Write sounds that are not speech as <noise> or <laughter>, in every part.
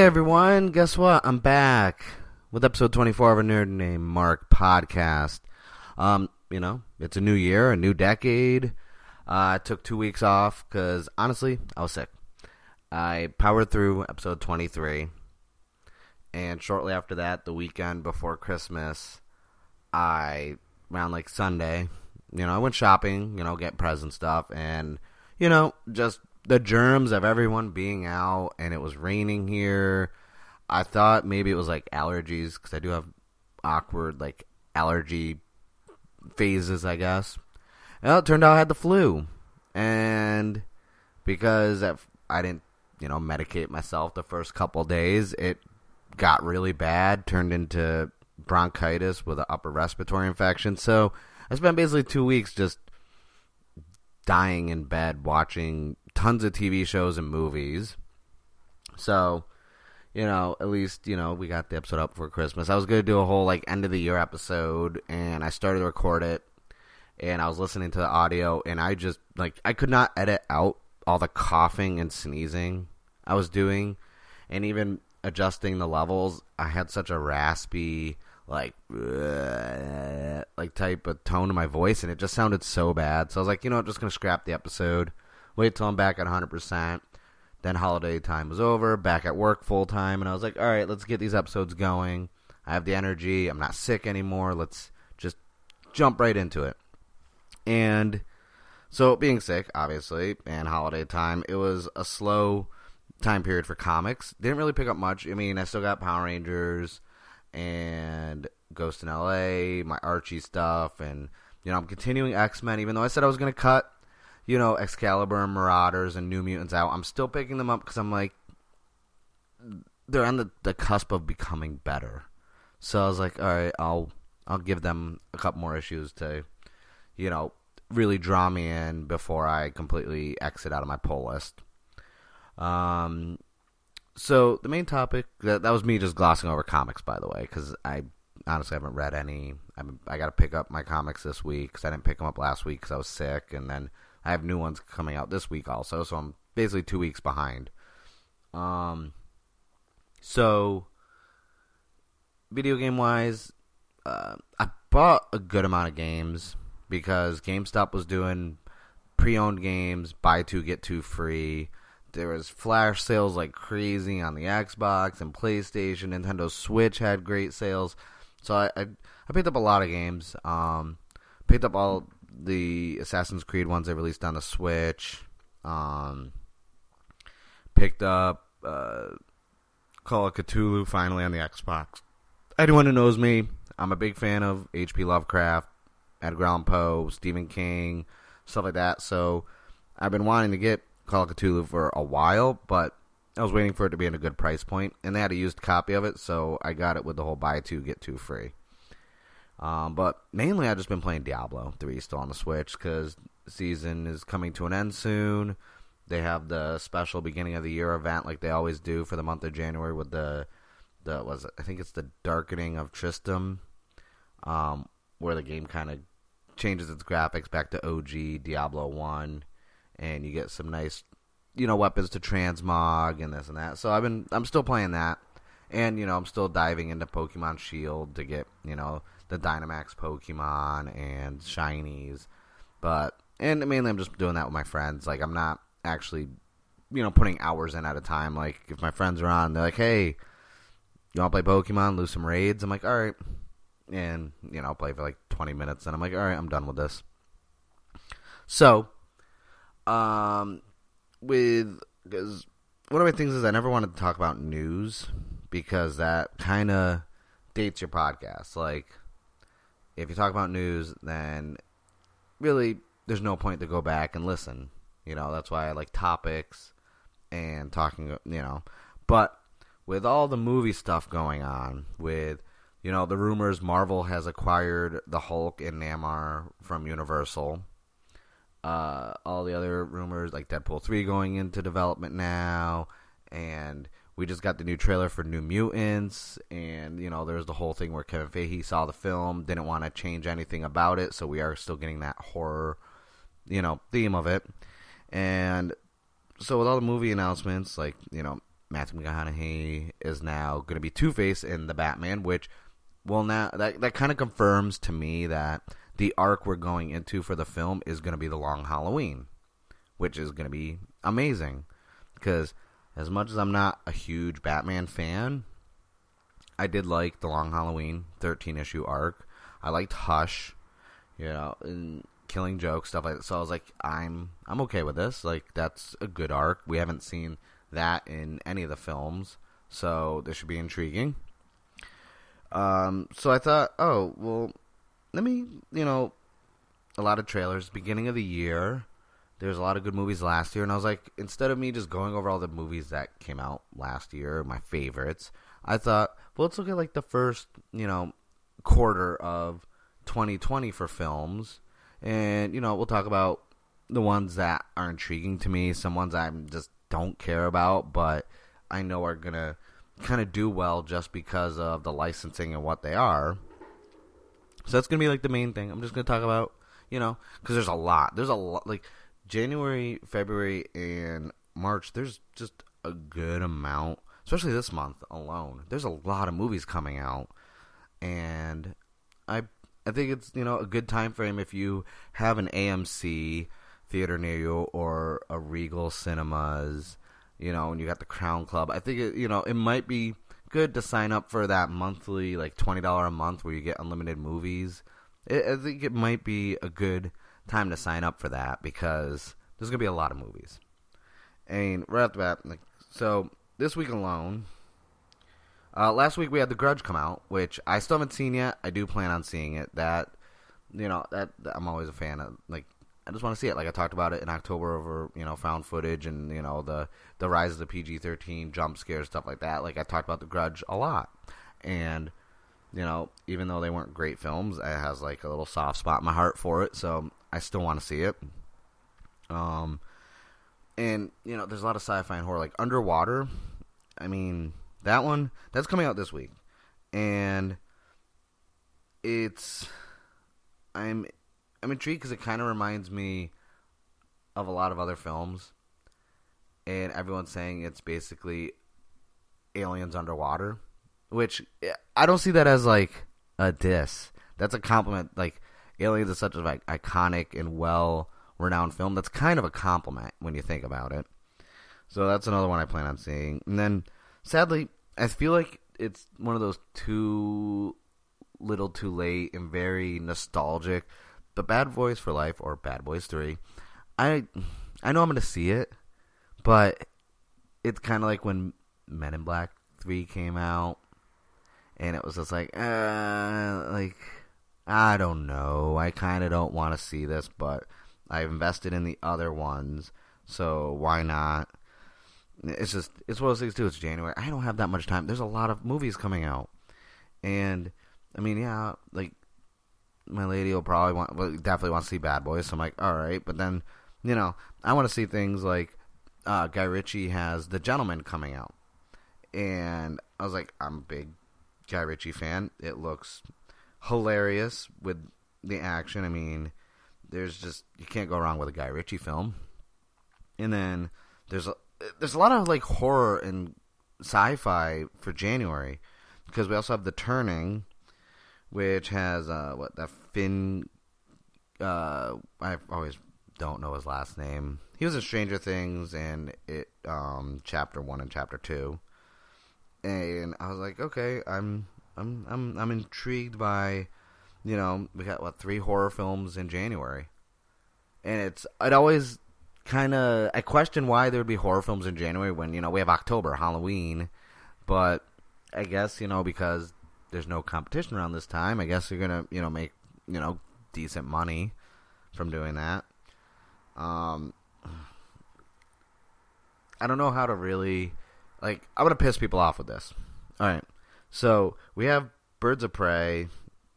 Hey everyone, guess what? I'm back with episode 24 of a Nerd Named Mark podcast. Um, you know, it's a new year, a new decade. Uh, I took two weeks off because honestly, I was sick. I powered through episode 23, and shortly after that, the weekend before Christmas, I around like Sunday, you know, I went shopping, you know, get present stuff, and you know, just the germs of everyone being out and it was raining here. I thought maybe it was like allergies because I do have awkward like allergy phases, I guess. Well, it turned out I had the flu, and because I didn't, you know, medicate myself the first couple days, it got really bad, turned into bronchitis with an upper respiratory infection. So I spent basically two weeks just dying in bed watching tons of TV shows and movies. So, you know, at least, you know, we got the episode up for Christmas. I was going to do a whole, like, end of the year episode, and I started to record it, and I was listening to the audio, and I just, like, I could not edit out all the coughing and sneezing I was doing, and even adjusting the levels. I had such a raspy, like, like type of tone to my voice, and it just sounded so bad. So I was like, you know, I'm just going to scrap the episode wait till I'm back at 100%. Then holiday time was over, back at work full time, and I was like, all right, let's get these episodes going. I have the energy. I'm not sick anymore. Let's just jump right into it. And so, being sick, obviously, and holiday time, it was a slow time period for comics. Didn't really pick up much. I mean, I still got Power Rangers and Ghosted in LA, my Archie stuff, and, you know, I'm continuing X Men, even though I said I was going to cut you know, Excalibur and Marauders and New Mutants out. I'm still picking them up because I'm like, they're on the, the cusp of becoming better. So I was like, all right, I'll I'll give them a couple more issues to, you know, really draw me in before I completely exit out of my pull list. Um, so the main topic that that was me just glossing over comics, by the way, because I honestly haven't read any. I I got to pick up my comics this week because I didn't pick them up last week because I was sick, and then I have new ones coming out this week also, so I'm basically two weeks behind. Um, so video game wise, uh, I bought a good amount of games because GameStop was doing pre-owned games, buy two get two free. There was flash sales like crazy on the Xbox and PlayStation. Nintendo Switch had great sales, so I I, I picked up a lot of games. Um, picked up all the Assassin's Creed ones they released on the Switch. Um, picked up uh, Call of Cthulhu finally on the Xbox. Anyone who knows me, I'm a big fan of H.P. Lovecraft, Edgar Allan Poe, Stephen King, stuff like that. So I've been wanting to get Call of Cthulhu for a while, but I was waiting for it to be in a good price point, and they had a used copy of it, so I got it with the whole buy two get two free. Um, but mainly, I've just been playing Diablo 3 still on the Switch because season is coming to an end soon. They have the special beginning of the year event like they always do for the month of January with the the was I think it's the Darkening of Tristram, um, where the game kind of changes its graphics back to OG Diablo One, and you get some nice, you know, weapons to transmog and this and that. So I've been I'm still playing that, and you know I'm still diving into Pokemon Shield to get you know the Dynamax Pokemon and shinies. But and mainly I'm just doing that with my friends. Like I'm not actually you know putting hours in at a time. Like if my friends are on, they're like, "Hey, you want to play Pokemon? Lose some raids?" I'm like, "All right." And you know, I'll play for like 20 minutes, and I'm like, "All right, I'm done with this." So, um, with because one of my things is I never wanted to talk about news because that kind of dates your podcast. Like, if you talk about news, then really there's no point to go back and listen. You know, that's why I like topics and talking, you know. But with all the movie stuff going on, with, you know, the rumors Marvel has acquired the Hulk and Namor from Universal, uh, all the other rumors like Deadpool 3 going into development now, and we just got the new trailer for New Mutants, and you know, there's the whole thing where Kevin Feige saw the film, didn't want to change anything about it, so we are still getting that horror, you know, theme of it. And so with all the movie announcements, like you know, Matthew McConaughey is now going to be Two Face in the Batman, which well now that that kind of confirms to me that the arc we're going into for the film is going to be the Long Halloween, which is going to be amazing because as much as I'm not a huge Batman fan, I did like the Long Halloween 13 issue arc. I liked Hush, you know, and Killing Joke stuff like that. So I was like, I'm I'm okay with this. Like that's a good arc. We haven't seen that in any of the films, so this should be intriguing. Um, so I thought, oh well, let me, you know, a lot of trailers beginning of the year. There's a lot of good movies last year, and I was like, instead of me just going over all the movies that came out last year, my favorites, I thought, well, let's look at like the first, you know, quarter of 2020 for films, and you know, we'll talk about the ones that are intriguing to me, some ones I just don't care about, but I know are gonna kind of do well just because of the licensing and what they are. So that's gonna be like the main thing. I'm just gonna talk about, you know, because there's a lot. There's a lot like January, February, and March. There's just a good amount, especially this month alone. There's a lot of movies coming out, and I I think it's you know a good time frame if you have an AMC theater near you or a Regal Cinemas, you know, and you got the Crown Club. I think it, you know it might be good to sign up for that monthly, like twenty dollar a month, where you get unlimited movies. It, I think it might be a good time to sign up for that because there's gonna be a lot of movies. And right off the bat, like so, this week alone. Uh, last week we had The Grudge come out, which I still haven't seen yet. I do plan on seeing it. That, you know, that, that I'm always a fan of. Like, I just want to see it. Like I talked about it in October over you know found footage and you know the the rise of the PG-13 jump scares stuff like that. Like I talked about The Grudge a lot, and you know even though they weren't great films, it has like a little soft spot in my heart for it. So I still want to see it. Um, and you know there's a lot of sci-fi and horror like Underwater. I mean that one that's coming out this week, and it's I'm I'm intrigued because it kind of reminds me of a lot of other films, and everyone's saying it's basically aliens underwater, which I don't see that as like a diss. That's a compliment. Like Aliens is such an like, iconic and well renowned film. That's kind of a compliment when you think about it. So that's another one I plan on seeing. And then sadly, I feel like it's one of those too little too late and very nostalgic The Bad Boys for Life or Bad Boys 3, I I know I'm to see it, but it's kind of like when Men in Black 3 came out and it was just like uh like I don't know. I kind of don't want to see this, but I've invested in the other ones, so why not? It's just it's one of those things too. It's January. I don't have that much time. There's a lot of movies coming out, and I mean, yeah, like my lady will probably want, well, definitely want to see Bad Boys. So I'm like, all right, but then, you know, I want to see things like uh, Guy Ritchie has The Gentlemen coming out, and I was like, I'm a big Guy Ritchie fan. It looks hilarious with the action. I mean, there's just you can't go wrong with a Guy Ritchie film. And then there's a, there's a lot of like horror and sci-fi for January because we also have The Turning which has uh, what that Finn. Uh, I always don't know his last name. He was in Stranger Things and it um, chapter one and chapter two, and I was like, okay, I'm I'm I'm I'm intrigued by, you know, we got what three horror films in January, and it's it always kind of I question why there would be horror films in January when you know we have October Halloween, but I guess you know because there's no competition around this time. I guess you're gonna you know make you know decent money from doing that. Um, I don't know how to really like. I'm gonna piss people off with this. All right, so we have Birds of Prey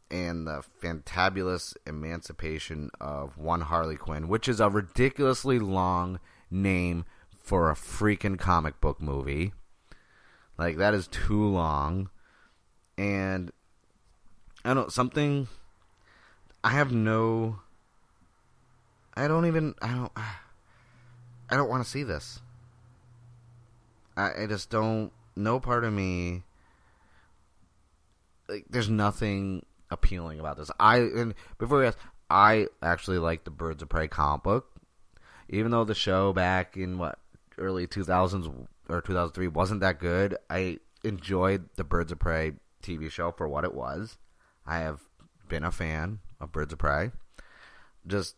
and the fantabulous emancipation of one Harley Quinn, which is a ridiculously long name for a freaking comic book movie. Like that is too long and I don't something. I have no. I don't even. I don't. I don't want to see this. I, I just don't. No part of me. Like, there's nothing appealing about this. I and before we ask, I actually like the Birds of Prey comic book, even though the show back in what early 2000s or 2003 wasn't that good. I enjoyed the Birds of Prey TV show for what it was. I have been a fan of Birds of Prey. Just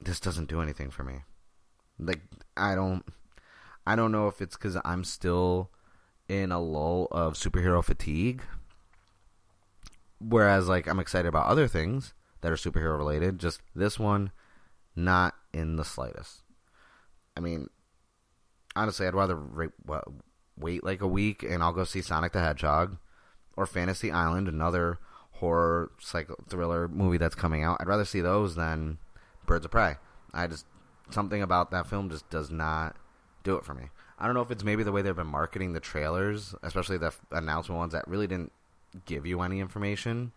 this doesn't do anything for me. Like I don't I don't know if it's cuz I'm still in a lull of superhero fatigue. Whereas like I'm excited about other things that are superhero related, just this one not in the slightest. I mean, honestly, I'd rather wait like a week and I'll go see Sonic the Hedgehog or Fantasy Island, another horror psycho thriller movie that's coming out. I'd rather see those than Birds of Prey. I just something about that film just does not do it for me. I don't know if it's maybe the way they've been marketing the trailers, especially the announcement ones that really didn't give you any information,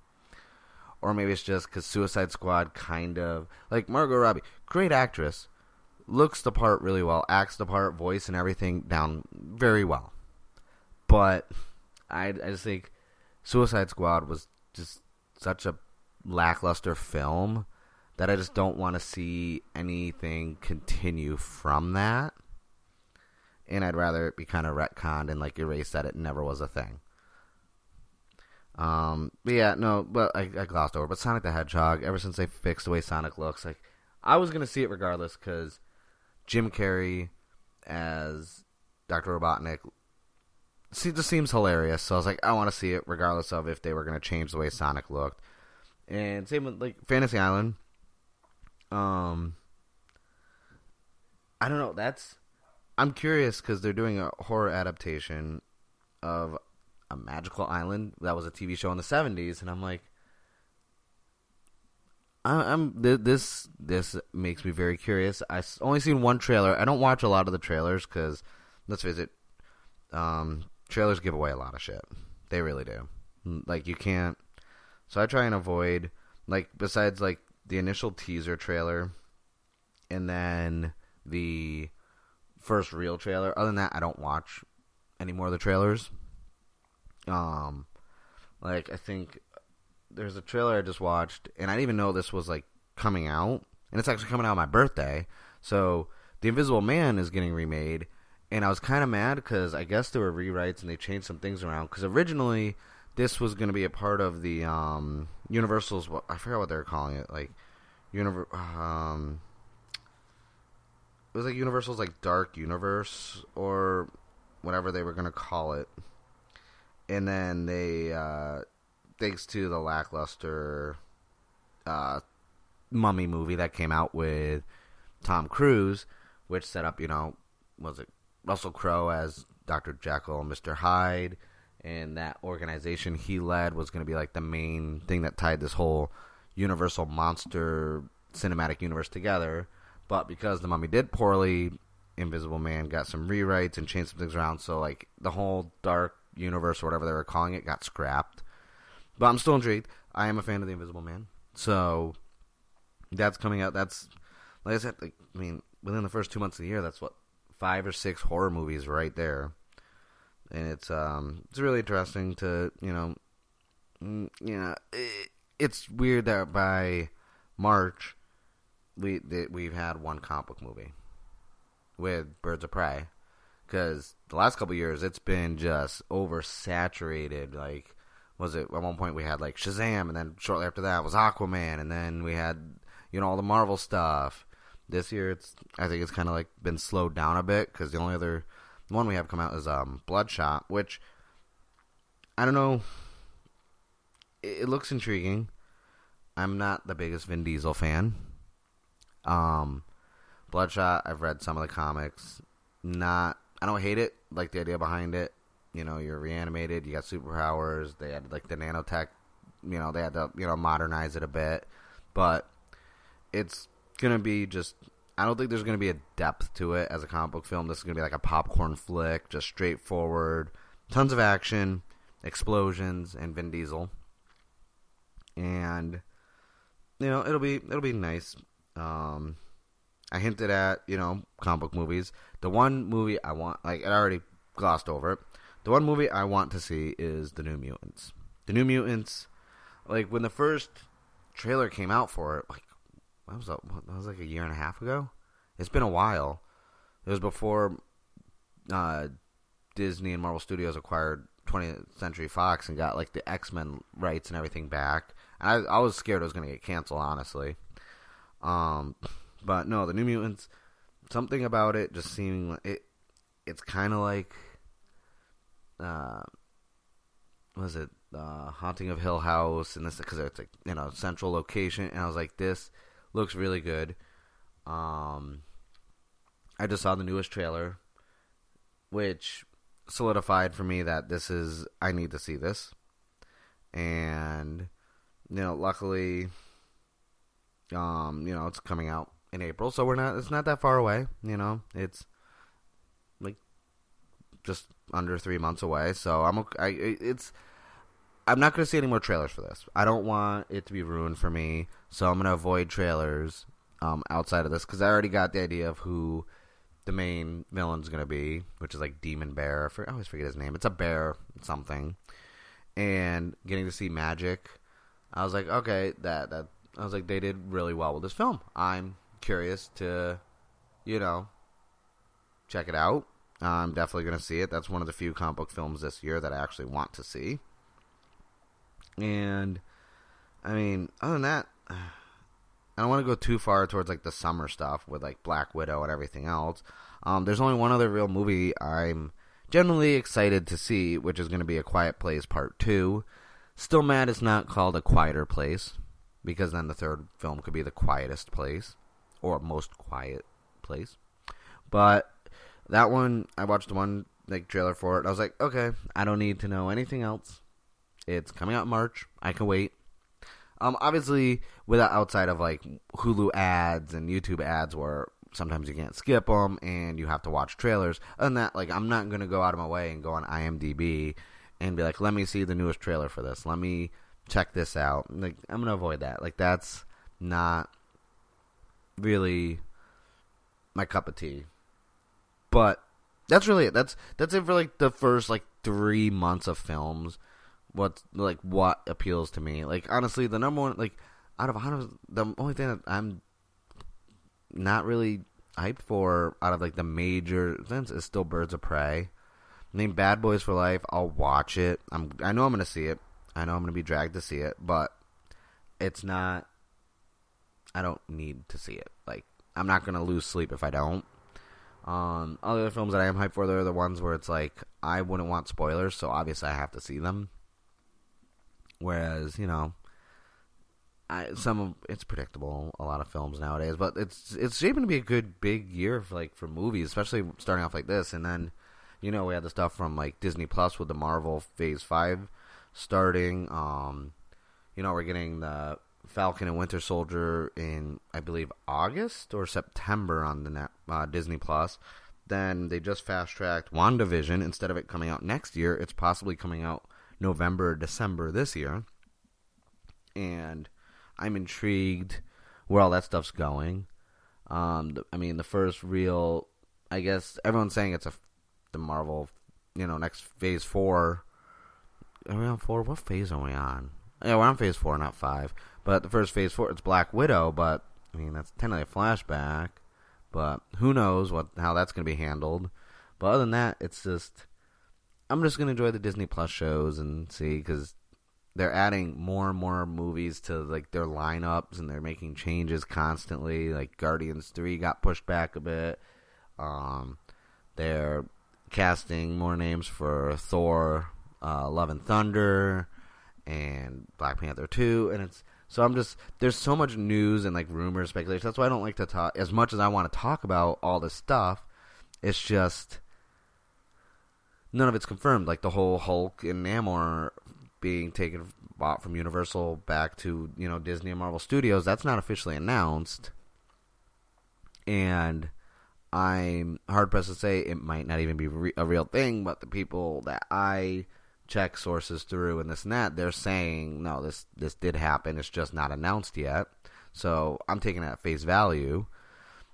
or maybe it's just because Suicide Squad kind of like Margot Robbie, great actress, looks the part really well, acts the part, voice and everything down very well, but I I just think Suicide Squad was just such a lackluster film that I just don't want to see anything continue from that. And I'd rather it be kind of retconned and like erased that it never was a thing. Um, but yeah, no, but I, I glossed over. But Sonic the Hedgehog, ever since they fixed the way Sonic looks, like I was gonna see it regardless because Jim Carrey as Doctor Robotnik see, just seems hilarious. So I was like, I want to see it regardless of if they were gonna change the way Sonic looked. And same with like Fantasy Island. Um, I don't know. That's I'm curious because they're doing a horror adaptation of a magical island that was a TV show in the '70s, and I'm like, I'm this this makes me very curious. I only seen one trailer. I don't watch a lot of the trailers because let's face it, um, trailers give away a lot of shit. They really do. Like you can't. So I try and avoid like besides like the initial teaser trailer and then the first real trailer. Other than that, I don't watch any more of the trailers. Um, like I think there's a trailer I just watched, and I didn't even know this was like coming out, and it's actually coming out on my birthday. So the Invisible Man is getting remade, and I was kind of mad because I guess there were rewrites and they changed some things around. Because originally this was going to be a part of the um, Universal's. I forgot what they were calling it, like universe. Um, it was like Universal's like Dark Universe or whatever they were to call it and then they, uh, thanks to the lackluster uh, Mummy movie that came out with Tom Cruise, which set up, you know, was it Russell Crowe as Dr. Jekyll and Mr. Hyde, and that organization he led was going to be like the main thing that tied this whole Universal monster cinematic universe together. But because the Mummy did poorly, Invisible Man got some rewrites and changed some things around. So like the whole dark universe or whatever they were calling it got scrapped. But I'm still intrigued. I am a fan of the Invisible Man, so that's coming out. That's like I said. Like, I mean, within the first two months of the year, that's what five or six horror movies right there, and it's um it's really interesting to you know, mm, you know, it, it's weird that by March we we've had one comic book movie with Birds of Prey because the last couple years it's been just oversaturated. Like, was it at one point we had like Shazam, and then shortly after that was Aquaman, and then we had you know all the Marvel stuff. This year, it's I think it's kind of like been slowed down a bit because the only other one we have come out is um, Bloodshot, which I don't know. It, it looks intriguing. I'm not the biggest Vin Diesel fan. Um, Bloodshot, I've read some of the comics. Not I don't hate it. Like the idea behind it. You know, you're reanimated. You got superpowers. They had like the nanotech. You know, they had to you know modernize it a bit, but it's gonna be just. I don't think there's gonna be a depth to it as a comic book film. This is gonna be like a popcorn flick, just straightforward, tons of action, explosions, and Vin Diesel. And you know, it'll be it'll be nice. Um, I hinted at you know comic book movies. The one movie I want, like I already glossed over it. The one movie I want to see is the New Mutants. The New Mutants, like when the first trailer came out for it, like that was that was like a year and a half ago. It's been a while. It was before uh, Disney and Marvel Studios acquired 20th Century Fox and got like the X Men rights and everything back. And I, I was scared it was going to get canceled, honestly. Um, but no, the New Mutants. Something about it just seeming like it. It's kind of like, uh, was it uh, Haunting of Hill House and this because it's like you know central location, and I was like, this looks really good. Um, I just saw the newest trailer, which solidified for me that this is I need to see this, and you know, luckily, um, you know, it's coming out in April, so we're not. It's not that far away. You know, it's like just under three months away. So I'm. Okay, I, it's. I'm not going to see any more trailers for this. I don't want it to be ruined for me, so I'm going to avoid trailers um, outside of this because I already got the idea of who the main villain's going to be, which is like Demon Bear. I always forget his name. It's a bear something, and getting to see magic, I was like, okay, that that. I was like, they did really well with this film. I'm curious to, you know, check it out. I'm definitely going to see it. That's one of the few comic book films this year that I actually want to see. And, I mean, other than that, <sighs> I don't want to go too far towards like the summer stuff with like Black Widow and everything else. Um, there's only one other real movie I'm generally excited to see, which is going to be A Quiet Place Part 2. Still mad it's not called A Quieter Place, because then the third film could be The Quietest Place or most quiet place. But that one, I watched one like trailer for it. I was like, okay, I don't need to know anything else. It's coming out in March. I can wait. Um, obviously, without outside of like Hulu ads and YouTube ads, where sometimes you can't skip them and you have to watch trailers. And that, like I'm not gonna go out of my way and go on IMDb and be like, let me see the newest trailer for this. Let me check this out. Like I'm gonna avoid that. Like that's not really my cup of tea. But that's really it. That's that's it for like the first like three months of films. What like what appeals to me? Like honestly, the number one like out of of the only thing that I'm not really hyped for out of like the major things is still Birds of Prey. Name Bad Boys for Life. I'll watch it. I'm I know I'm gonna see it. I know I'm gonna be dragged to see it, but it's not I don't need to see it. Like I'm not gonna lose sleep if I don't. Um, other films that I am hyped for, they're the ones where it's like I wouldn't want spoilers, so obviously I have to see them. Whereas you know, I some of it's predictable. A lot of films nowadays, but it's it's shaping to be a good big year for like for movies, especially starting off like this. And then you know we had the stuff from like Disney Plus with the Marvel Phase Five starting. Um, you know we're getting the Falcon and Winter Soldier in I believe August or September on the net, uh, Disney Plus. Then they just fast tracked WandaVision instead of it coming out next year. It's possibly coming out November, December this year, and I'm intrigued where all that stuff's going. Um, I mean, the first real, I guess everyone's saying it's a the Marvel, you know, next Phase Four. Are we on four? What phase are we on? Yeah, we're on Phase Four, not five. But the first Phase Four, it's Black Widow. But I mean, that's technically a flashback. But who knows what how that's going to be handled? But other than that, it's just I'm just going to enjoy the Disney Plus shows and see because they're adding more and more movies to like their lineups and they're making changes constantly. Like Guardians Three got pushed back a bit. Um, they're casting more names for Thor, uh, Love and Thunder, and Black Panther Two, and it's so I'm just there's so much news and like rumors, speculation. That's why I don't like to talk as much as I want to talk about all this stuff. It's just none of it's confirmed. Like the whole Hulk and Namor being taken bought from Universal back to you know Disney and Marvel Studios. That's not officially announced, and I'm hard pressed to say it might not even be re- a real thing. But the people that I check sources through and this and that, they're saying no, this this did happen. It's just not announced yet. So I'm taking that at face value.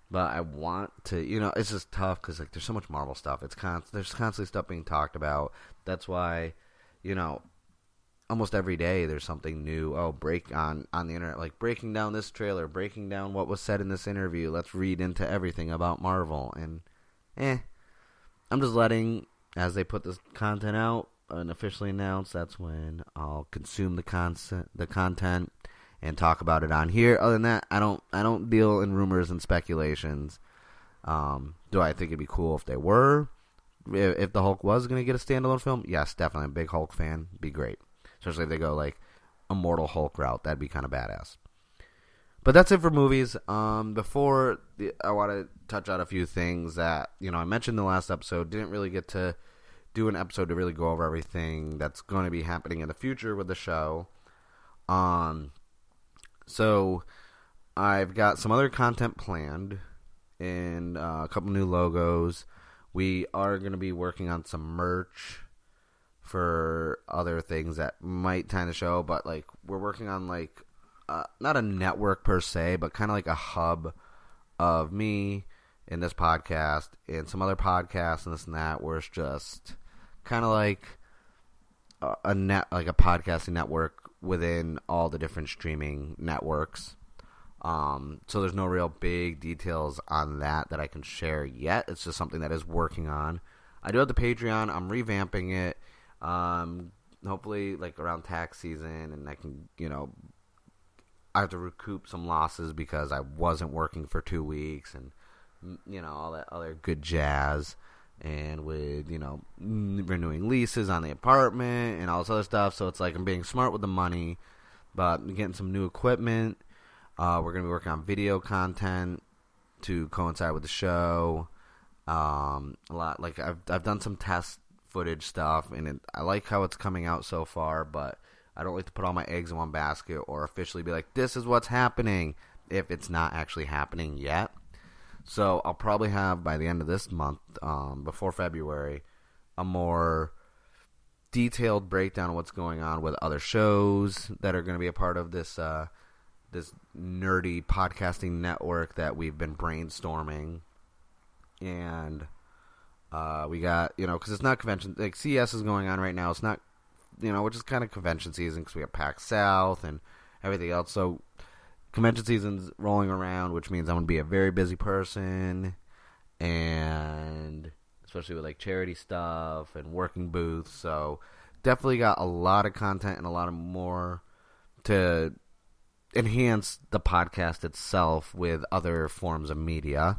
but I want to, you know, it's just tough because like there's so much Marvel stuff. It's con- there's constantly stuff being talked about. That's why, you know, almost every day there's something new. Oh, break on on the internet, like breaking down this trailer, breaking down what was said in this interview. Let's read into everything about Marvel, and eh, I'm just letting as they put this content out and officially announced. That's when I'll consume the content, the content, and talk about it on here. Other than that, I don't I don't deal in rumors and speculations. Um, do I think it'd be cool if they were? If, if the Hulk was going to get a standalone film, yes, definitely. I'm a big Hulk fan. Be great, especially if they go like Immortal Hulk route. That'd be kind of badass. But that's it for movies. Um, before the, I want to touch on a few things that you know I mentioned in the last episode. Didn't really get to do an episode to really go over everything that's going to be happening in the future with the show. Um, so I've got some other content planned and uh, a couple new logos. We are going to be working on some merch for other things that might tie the show, but like we're working on like uh, not a network per se, but kind of like a hub of me in this podcast and some other podcasts and this and that, where it's just kind of like a, net, like a podcasting network within all the different streaming networks. Um, so there's no real big details on that that I can share yet. It's just something that is working on. I do have the Patreon. I'm revamping it. Um, hopefully, like around tax season, and I can, you know, I have to recoup some losses because I wasn't working for two weeks, and you know all that other good jazz and with you know renewing leases on the apartment and all this other stuff. So it's like I'm being smart with the money, but I'm getting some new equipment. Uh, we're gonna be working on video content to coincide with the show. Um, a lot like I've I've done some test footage stuff, and it, I like how it's coming out so far. But I don't like to put all my eggs in one basket or officially be like, "This is what's happening." If it's not actually happening yet, so I'll probably have by the end of this month, um, before February, a more detailed breakdown of what's going on with other shows that are going to be a part of this uh, this nerdy podcasting network that we've been brainstorming, and uh, we got you know because it's not convention like CES is going on right now. It's not you know which is kind of convention season because we have PAX South and everything else. So convention season's rolling around, which means I'm gonna be a very busy person, and especially with like charity stuff and working booths. So definitely got a lot of content and a lot of more to enhance the podcast itself with other forms of media.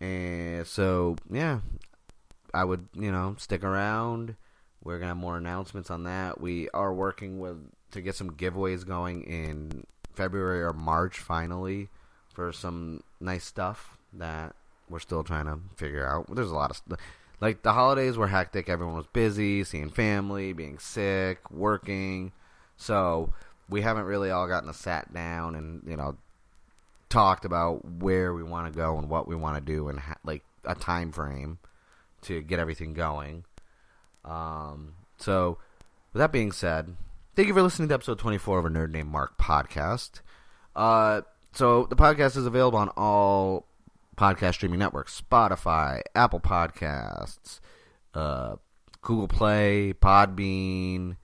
And so, yeah, I would, you know, stick around. We're gonna have more announcements on that. We are working with to get some giveaways going in February or March finally for some nice stuff that we're still trying to figure out. There's a lot of st- like the holidays were hectic. Everyone was busy, seeing family, being sick, working. So we haven't really all gotten to sat down and you know talked about where we want to go and what we want to do and ha- like a time frame to get everything going. Um, so with that being said, Thank you for listening to episode 24 of a Nerd Named Mark podcast. Uh, so the podcast is available on all podcast streaming networks: Spotify, Apple Podcasts, uh, Google Play, Podbean,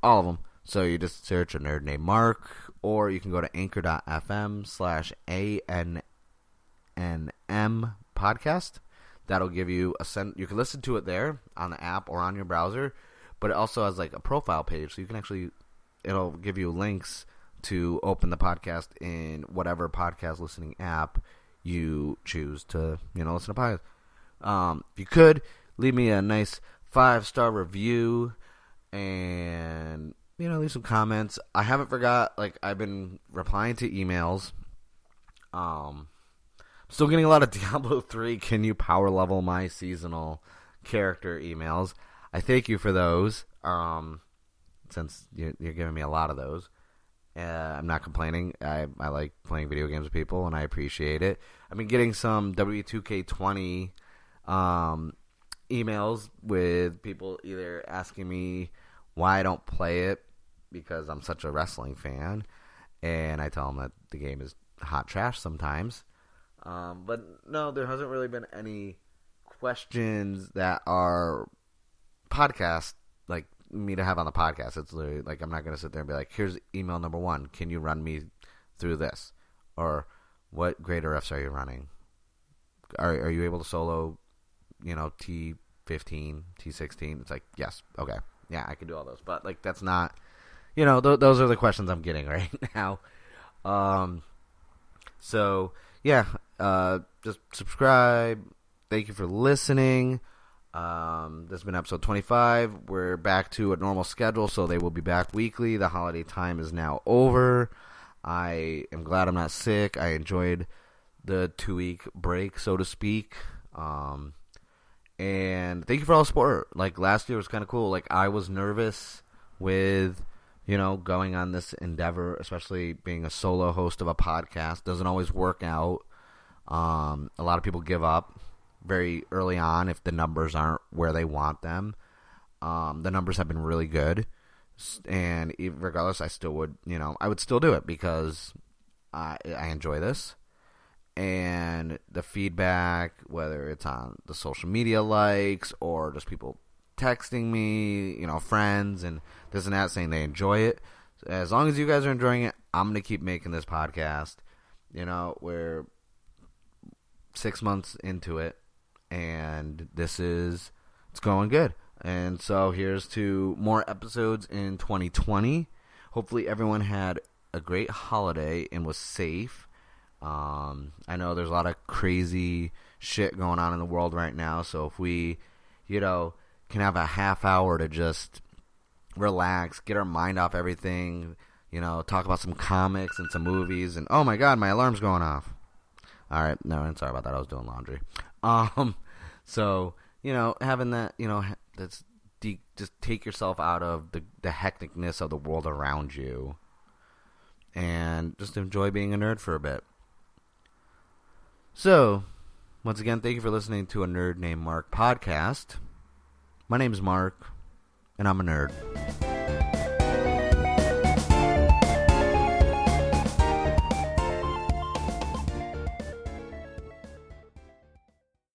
all of them. So you just search a nerd named Mark, or you can go to anchor.fm slash ANNM podcast. That'll give you a send. You can listen to it there on the app or on your browser but it also has like a profile page, so you can actually it'll give you links to open the podcast in whatever podcast listening app you choose to you know listen to podcasts. Um, if you could leave me a nice five star review and you know leave some comments. I haven't forgot like I've been replying to emails. Um, still getting a lot of <laughs> Diablo three. Can you power level my seasonal character emails? I thank you for those. Um, since you're, you're, giving me a lot of those, uh, I'm not complaining. I I like playing video games with people, and I appreciate it. I've been getting some W2K20 um, emails with people either asking me why I don't play it because I'm such a wrestling fan, and I tell them that the game is hot trash sometimes. Um, but no, there hasn't really been any questions that are podcast like me to have on the podcast. It's like I'm not gonna sit there and be like, "Here's email number one. Can you run me through this?" Or what grade RFs are you running? Are are you able to solo? You know, T fifteen, T sixteen. It's like yes, okay, yeah, I can do all those. But like that's not, you know, th- those are the questions I'm getting <laughs> right now. Um, so yeah, uh, just subscribe. Thank you for listening. Um, this has been episode 25. We're back to a normal schedule, so they will be back weekly. The holiday time is now over. I am glad I'm not sick. I enjoyed the two week break, so to speak. Um, and thank you for all the support. Like last year was kind of cool. Like I was nervous with, you know, going on this endeavor, especially being a solo host of a podcast. Doesn't always work out. Um, a lot of people give up very early on if the numbers aren't where they want them. Um, the numbers have been really good, and regardless, I still would, you know, I would still do it because I I enjoy this, and the feedback, whether it's on the social media likes or just people texting me, you know, friends and this and that saying they enjoy it. As long as you guys are enjoying it, I'm gonna keep making this podcast. You know, we're six months into it and this is it's going good. And so here's to more episodes in 2020. Hopefully everyone had a great holiday and was safe. Um, I know there's a lot of crazy shit going on in the world right now, so if we, you know, can have a half hour to just relax, get our mind off everything, you know, talk about some comics and some movies, and oh my god, my alarm's going off. All right, no, I'm sorry about that. I was doing laundry. <laughs> Um, so you know, having that, you know, that's de- just take yourself out of the the hecticness of the world around you, and just enjoy being a nerd for a bit. So, once again, thank you for listening to a nerd named Mark podcast. My name is Mark, and I'm a nerd.